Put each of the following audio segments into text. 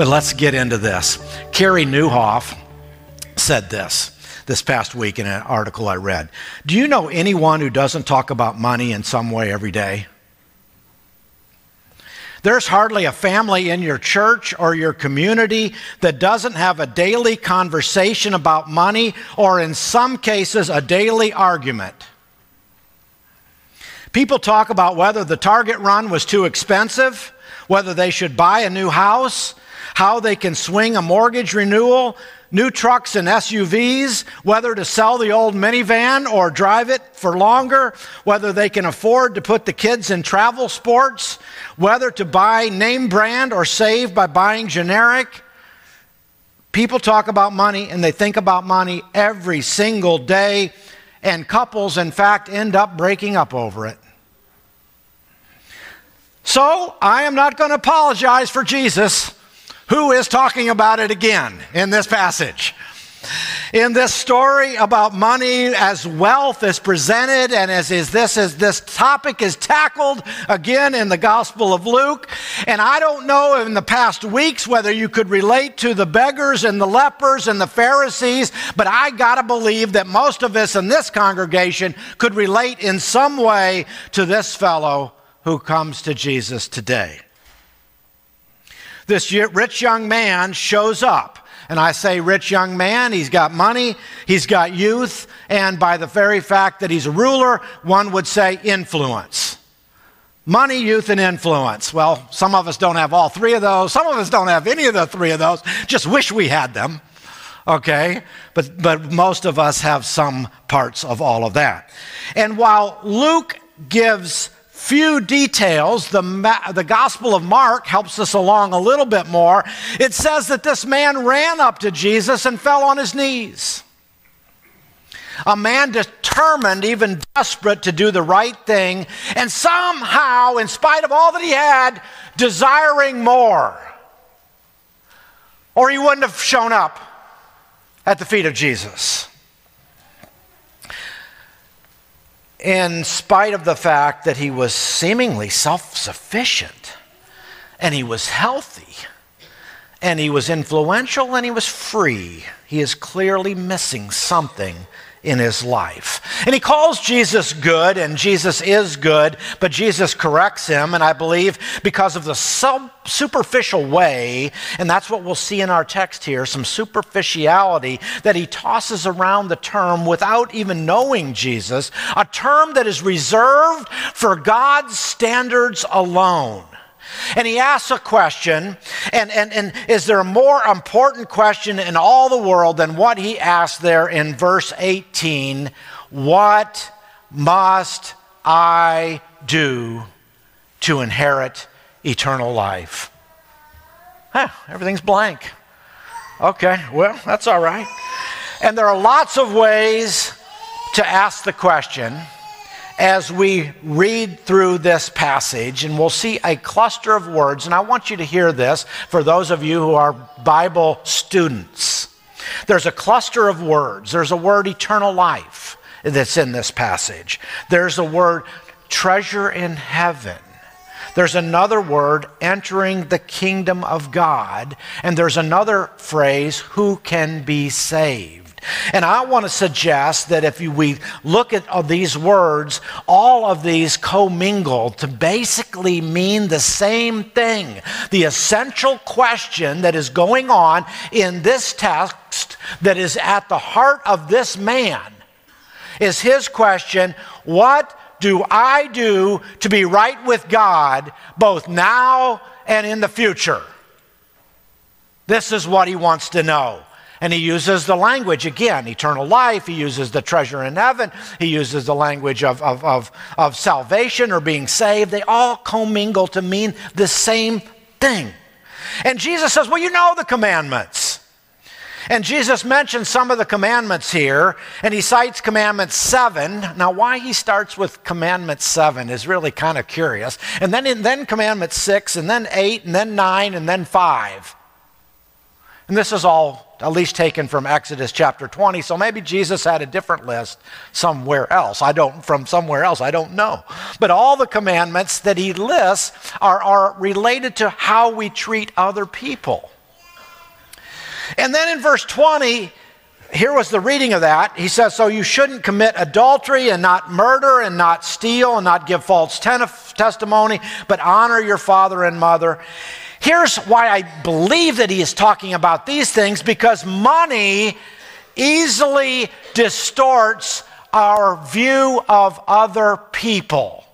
But let's get into this. Carey Nieuwhof said this this past week in an article I read. Do you know anyone who doesn't talk about money in some way every day? There's hardly a family in your church or your community that doesn't have a daily conversation about money or, in some cases, a daily argument. People talk about whether the Target run was too expensive, whether they should buy a new house, how they can swing a mortgage renewal, new trucks and SUVs, whether to sell the old minivan or drive it for longer, whether they can afford to put the kids in travel sports, whether to buy name brand or save by buying generic. People talk about money and they think about money every single day, and couples, in fact, end up breaking up over it. So, I am not going to apologize for Jesus who is talking about it again in this passage. In this story about money as wealth is presented and as is this as this topic is tackled again in the Gospel of Luke. And I don't know in the past weeks whether you could relate to the beggars and the lepers and the Pharisees, but I gotta believe that most of us in this congregation could relate in some way to this fellow who comes to Jesus today this rich young man shows up. And I say, rich young man, he's got money, he's got youth, and by the very fact that he's a ruler, one would say influence. Money, youth, and influence. Well, some of us don't have all three of those. Some of us don't have any of the three of those. Just wish we had them. Okay? But, but most of us have some parts of all of that. And while Luke gives few details. The, the Gospel of Mark helps us along a little bit more. It says that this man ran up to Jesus and fell on his knees. A man determined, even desperate, to do the right thing, and somehow, in spite of all that he had, desiring more. Or he wouldn't have shown up at the feet of Jesus. In spite of the fact that he was seemingly self sufficient and he was healthy and he was influential and he was free, he is clearly missing something in his life. And he calls Jesus good, and Jesus is good, but Jesus corrects him, and I believe because of the sub- superficial way, and that's what we'll see in our text here some superficiality that he tosses around the term without even knowing Jesus, a term that is reserved for God's standards alone. And he asks a question, and, and, and is there a more important question in all the world than what he asked there in verse 18? What must I do to inherit eternal life? Huh, everything's blank. Okay, well, that's all right. And there are lots of ways to ask the question as we read through this passage, and we'll see a cluster of words, and I want you to hear this for those of you who are Bible students. There's a cluster of words. There's a word eternal life that's in this passage, there's a word treasure in heaven. There's another word, entering the kingdom of God. And there's another phrase, who can be saved. And I want to suggest that if we look at these words, all of these commingle to basically mean the same thing. The essential question that is going on in this text that is at the heart of this man is his question What do I do to be right with God both now and in the future? This is what he wants to know. And he uses the language again eternal life. He uses the treasure in heaven. He uses the language of, of, of, of salvation or being saved. They all commingle to mean the same thing. And Jesus says, Well, you know the commandments. And Jesus mentions some of the commandments here, and he cites commandment seven. Now, why he starts with commandment seven is really kind of curious. And then, and then commandment six, and then eight, and then nine, and then five. And this is all at least taken from Exodus chapter 20. So maybe Jesus had a different list somewhere else. I don't, from somewhere else, I don't know. But all the commandments that he lists are, are related to how we treat other people. And then in verse 20, here was the reading of that. He says, So you shouldn't commit adultery and not murder and not steal and not give false testimony, but honor your father and mother. Here's why I believe that he is talking about these things because money easily distorts our view of other people.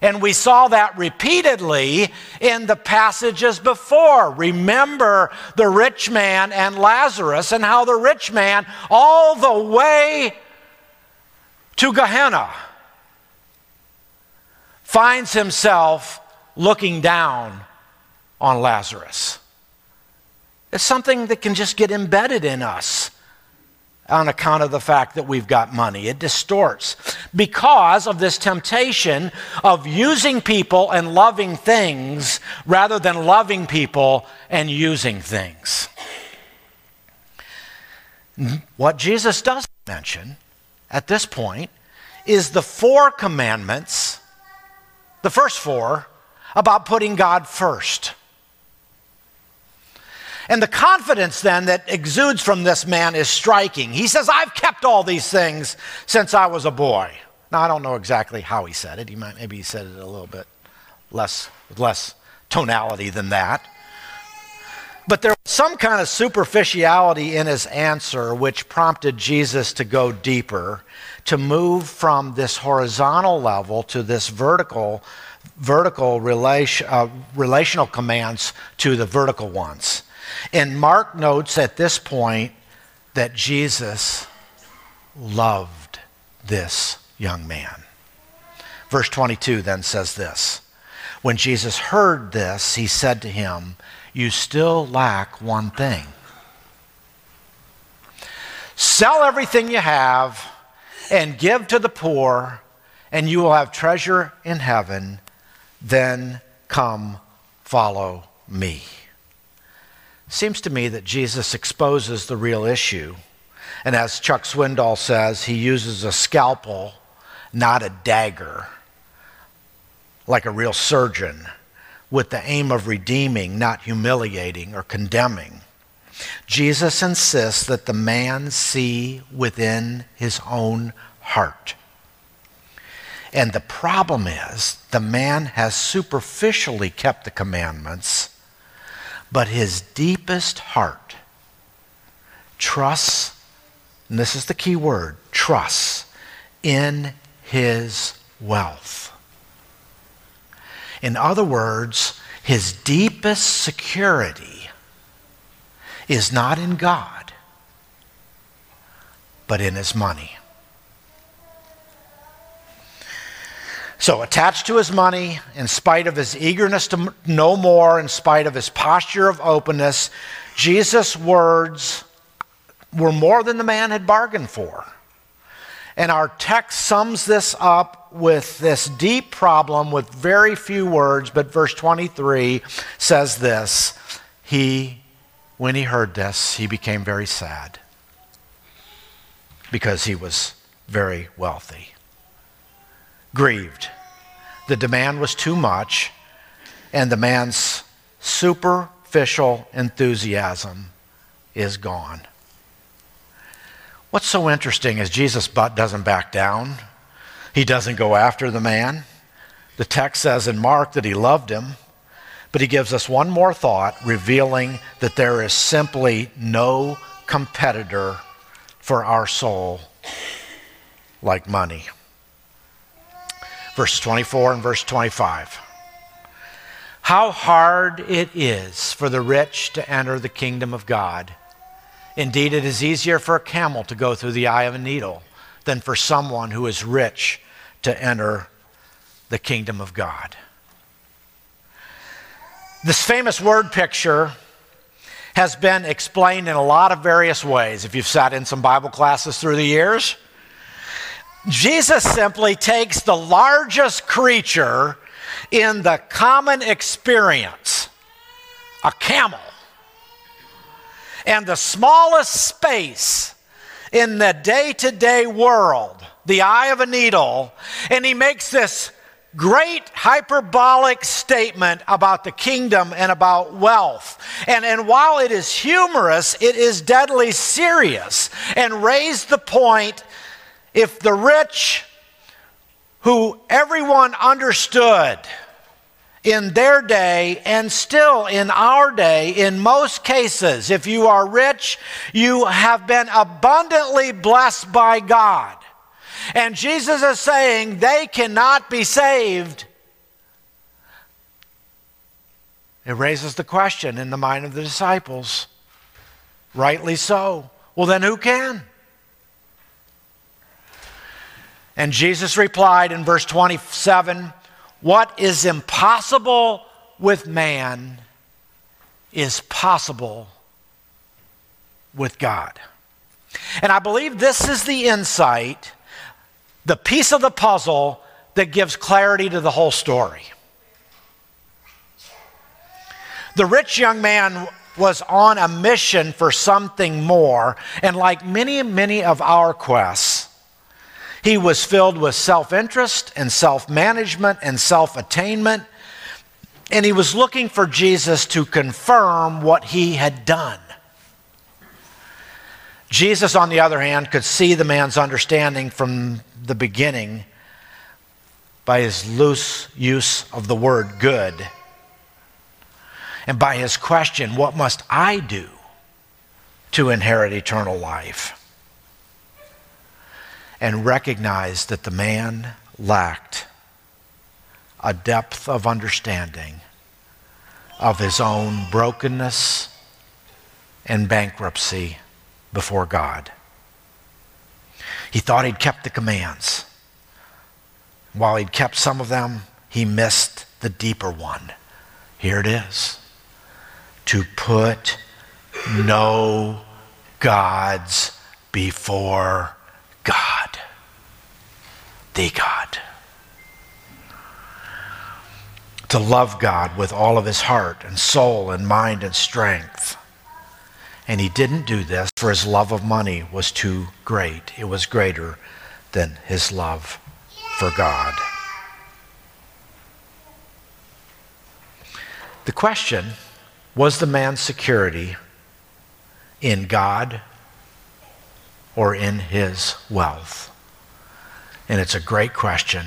And we saw that repeatedly in the passages before. Remember the rich man and Lazarus, and how the rich man, all the way to Gehenna, finds himself looking down on Lazarus. It's something that can just get embedded in us on account of the fact that we've got money. It distorts because of this temptation of using people and loving things rather than loving people and using things. What Jesus does mention at this point is the four commandments, the first four, about putting God first. And the confidence then that exudes from this man is striking. He says, I've kept all these things since I was a boy. Now, I don't know exactly how he said it. He might, maybe he said it a little bit less, less tonality than that. But there was some kind of superficiality in his answer which prompted Jesus to go deeper, to move from this horizontal level to this vertical, vertical relation, uh, relational commands to the vertical ones. And Mark notes at this point that Jesus loved this young man. Verse 22 then says this When Jesus heard this, he said to him, You still lack one thing. Sell everything you have and give to the poor, and you will have treasure in heaven. Then come follow me. Seems to me that Jesus exposes the real issue. And as Chuck Swindoll says, he uses a scalpel, not a dagger, like a real surgeon, with the aim of redeeming, not humiliating or condemning. Jesus insists that the man see within his own heart. And the problem is, the man has superficially kept the commandments but his deepest heart trusts, and this is the key word trusts in his wealth. In other words, his deepest security is not in God, but in his money. So, attached to his money, in spite of his eagerness to know more, in spite of his posture of openness, Jesus' words were more than the man had bargained for. And our text sums this up with this deep problem with very few words, but verse 23 says this He, when he heard this, he became very sad because he was very wealthy grieved. The demand was too much, and the man's superficial enthusiasm is gone. What's so interesting is Jesus but doesn't back down. He doesn't go after the man. The text says in Mark that he loved him, but he gives us one more thought, revealing that there is simply no competitor for our soul like money verse 24 and verse 25. How hard it is for the rich to enter the kingdom of God. Indeed, it is easier for a camel to go through the eye of a needle than for someone who is rich to enter the kingdom of God. This famous word picture has been explained in a lot of various ways. If you've sat in some Bible classes through the years, Jesus simply takes the largest creature in the common experience, a camel, and the smallest space in the day to day world, the eye of a needle, and he makes this great hyperbolic statement about the kingdom and about wealth. And, and while it is humorous, it is deadly serious and raised the point if the rich, who everyone understood, in their day and still in our day, in most cases, if you are rich, you have been abundantly blessed by God. And Jesus is saying they cannot be saved. It raises the question in the mind of the disciples. Rightly so. Well, then who can? And Jesus replied in verse 27 what is impossible with man is possible with God. And I believe this is the insight, the piece of the puzzle that gives clarity to the whole story. The rich young man was on a mission for something more, and like many, many of our quests, he was filled with self interest and self management and self attainment. And he was looking for Jesus to confirm what he had done. Jesus, on the other hand, could see the man's understanding from the beginning by his loose use of the word good and by his question, What must I do to inherit eternal life? And recognized that the man lacked a depth of understanding of his own brokenness and bankruptcy before God. He thought he'd kept the commands. While he'd kept some of them, he missed the deeper one. Here it is to put no gods before God, God. To love God with all of his heart and soul and mind and strength. And he didn't do this for his love of money was too great. It was greater than his love for God. The question was the man's security in God or in his wealth? And it's a great question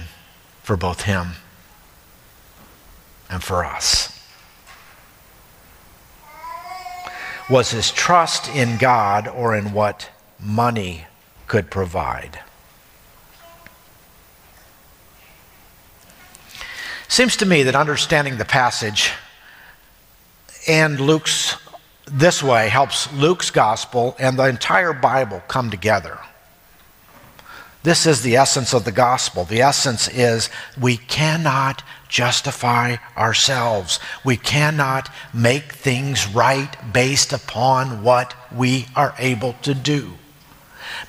for both him and for us. Was his trust in God or in what money could provide? Seems to me that understanding the passage and Luke's this way helps Luke's gospel and the entire Bible come together. This is the essence of the gospel. The essence is we cannot justify ourselves. We cannot make things right based upon what we are able to do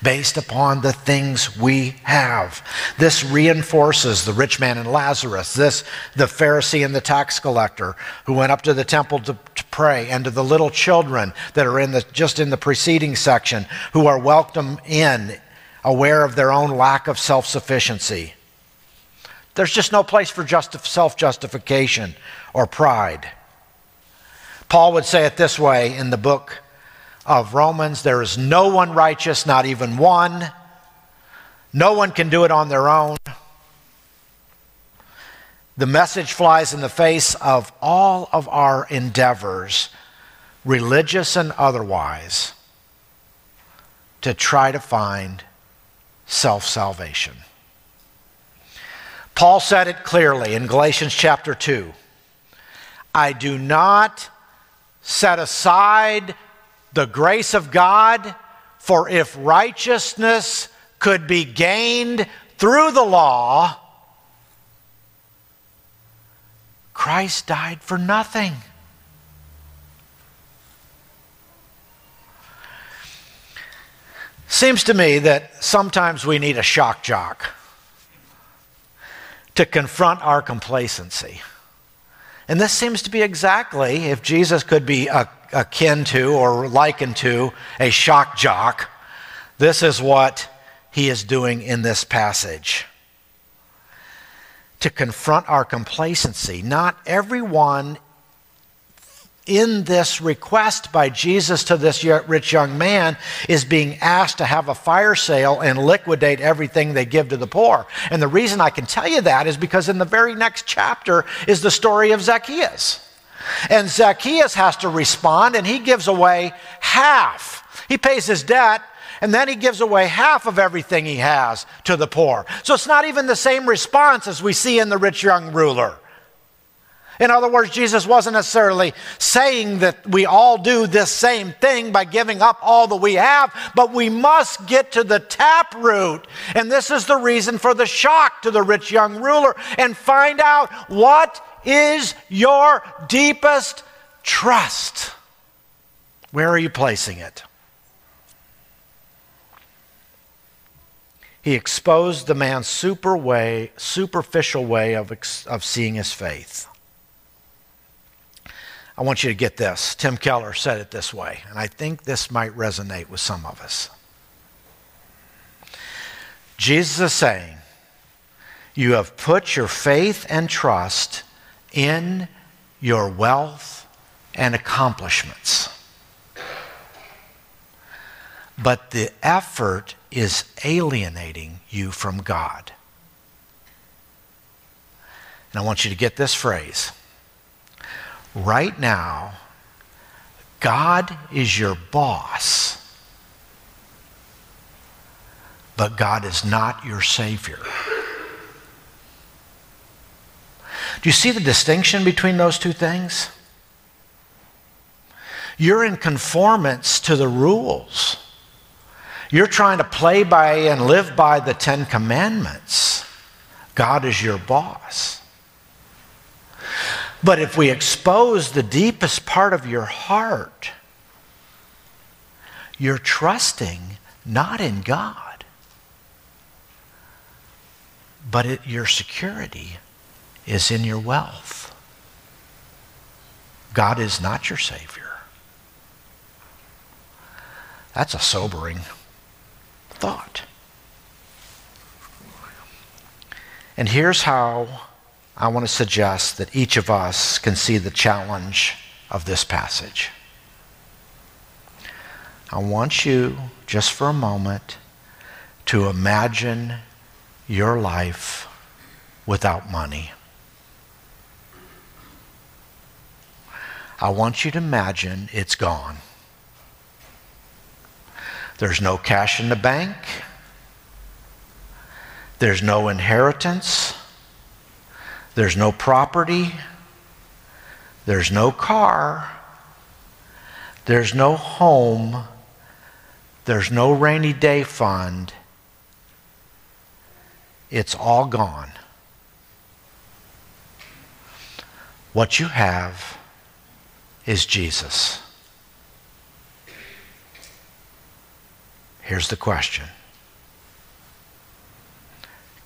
based upon the things we have. This reinforces the rich man and Lazarus, this the Pharisee and the tax collector who went up to the temple to, pray, and to the little children that are in the just in the preceding section who are welcomed in, aware of their own lack of self-sufficiency. There's just no place for just self-justification or pride. Paul would say it this way in the book of Romans. There is no one righteous, not even one. No one can do it on their own. The message flies in the face of all of our endeavors, religious and otherwise, to try to find self salvation. Paul said it clearly in Galatians chapter 2 I do not set aside the grace of God, for if righteousness could be gained through the law, Christ died for nothing. Seems to me that sometimes we need a shock jock to confront our complacency. And this seems to be exactly, if Jesus could be akin to or likened to a shock jock, this is what he is doing in this passage. to confront our complacency. Not everyone in this request by Jesus to this rich young man is being asked to have a fire sale and liquidate everything they give to the poor. And the reason I can tell you that is because in the very next chapter is the story of Zacchaeus. And Zacchaeus has to respond and he gives away half. He pays his debt and then he gives away half of everything he has to the poor. So it's not even the same response as we see in the rich young ruler. In other words, Jesus wasn't necessarily saying that we all do this same thing by giving up all that we have, but we must get to the tap root. And this is the reason for the shock to the rich young ruler and find out what is your deepest trust. Where are you placing it? He exposed the man's super way, superficial way of, of seeing his faith. I want you to get this. Tim Keller said it this way, and I think this might resonate with some of us. Jesus is saying, You have put your faith and trust in your wealth and accomplishments. But the effort is alienating you from God. And I want you to get this phrase right now, God is your boss, but God is not your Savior. Do you see the distinction between those two things? You're in conformance to the rules. You're trying to play by and live by the Ten Commandments. God is your boss. But if we expose the deepest part of your heart, you're trusting not in God, but it, your security is in your wealth. God is not your Savior. That's a sobering thought. And here's how I want to suggest that each of us can see the challenge of this passage. I want you, just for a moment, to imagine your life without money. I want you to imagine it's gone. There's no cash in the bank. There's no inheritance. There's no property. There's no car. There's no home. There's no rainy day fund. It's all gone. What you have is Jesus. Here's the question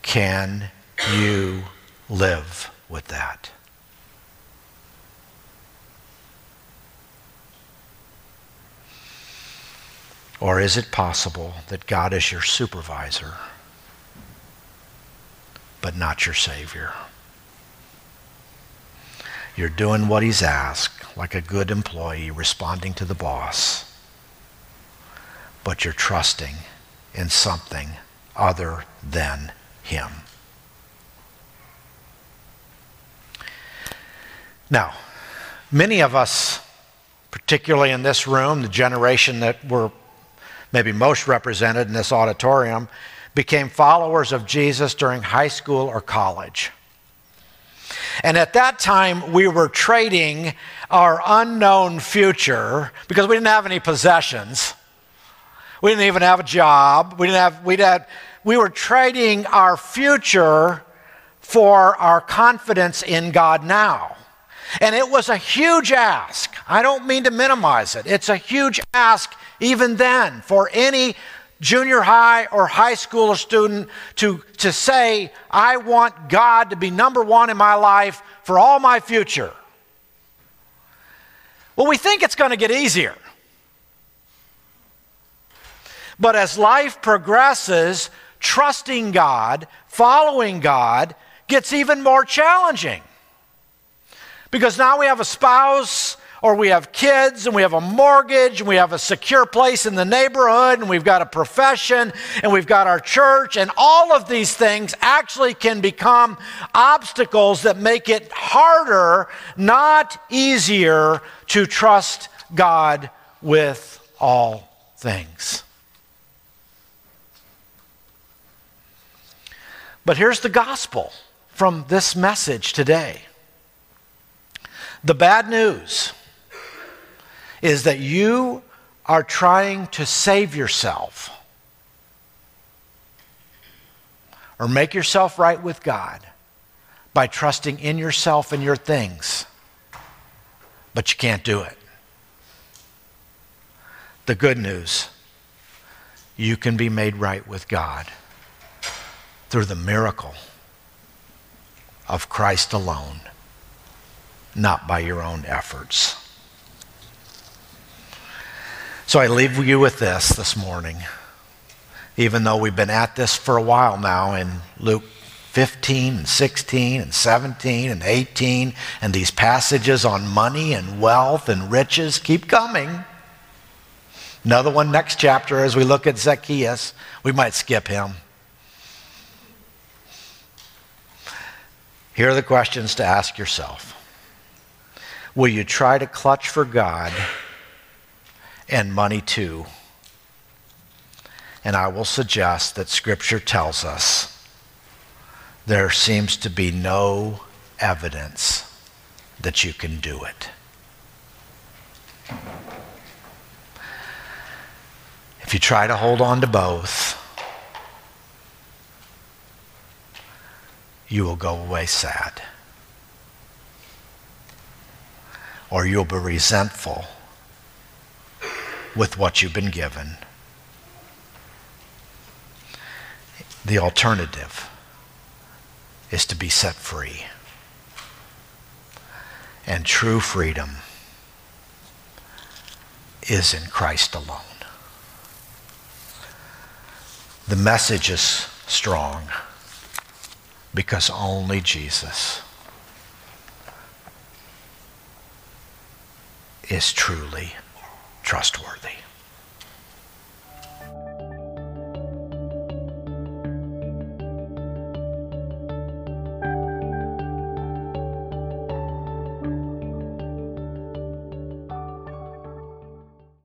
Can you live with that. Or is it possible that God is your supervisor, but not your Savior? You're doing what He's asked, like a good employee responding to the boss, but you're trusting in something other than Him. Now, many of us, particularly in this room, the generation that were maybe most represented in this auditorium, became followers of Jesus during high school or college. And at that time, we were trading our unknown future because we didn't have any possessions. We didn't even have a job. We didn't have, we had, we were trading our future for our confidence in God now. And it was a huge ask. I don't mean to minimize it. It's a huge ask even then for any junior high or high school student to, to say, I want God to be number one in my life for all my future. Well, we think it's going to get easier. But as life progresses, trusting God, following God, gets even more challenging. Because now we have a spouse or we have kids and we have a mortgage and we have a secure place in the neighborhood and we've got a profession and we've got our church and all of these things actually can become obstacles that make it harder, not easier, to trust God with all things. But here's the gospel from this message today. The bad news is that you are trying to save yourself or make yourself right with God by trusting in yourself and your things, but you can't do it. The good news you can be made right with God through the miracle of Christ alone, not by your own efforts. So I leave you with this this morning. Even though we've been at this for a while now in Luke 15 and 16 and 17 and 18, and these passages on money and wealth and riches keep coming. Another one next chapter as we look at Zacchaeus. We might skip him. Here are the questions to ask yourself Will you try to clutch for God? and money too. And I will suggest that Scripture tells us there seems to be no evidence that you can do it. If you try to hold on to both, you will go away sad. Or you'll be resentful with what you've been given. The alternative is to be set free. And true freedom is in Christ alone. The message is strong because only Jesus is truly trustworthy.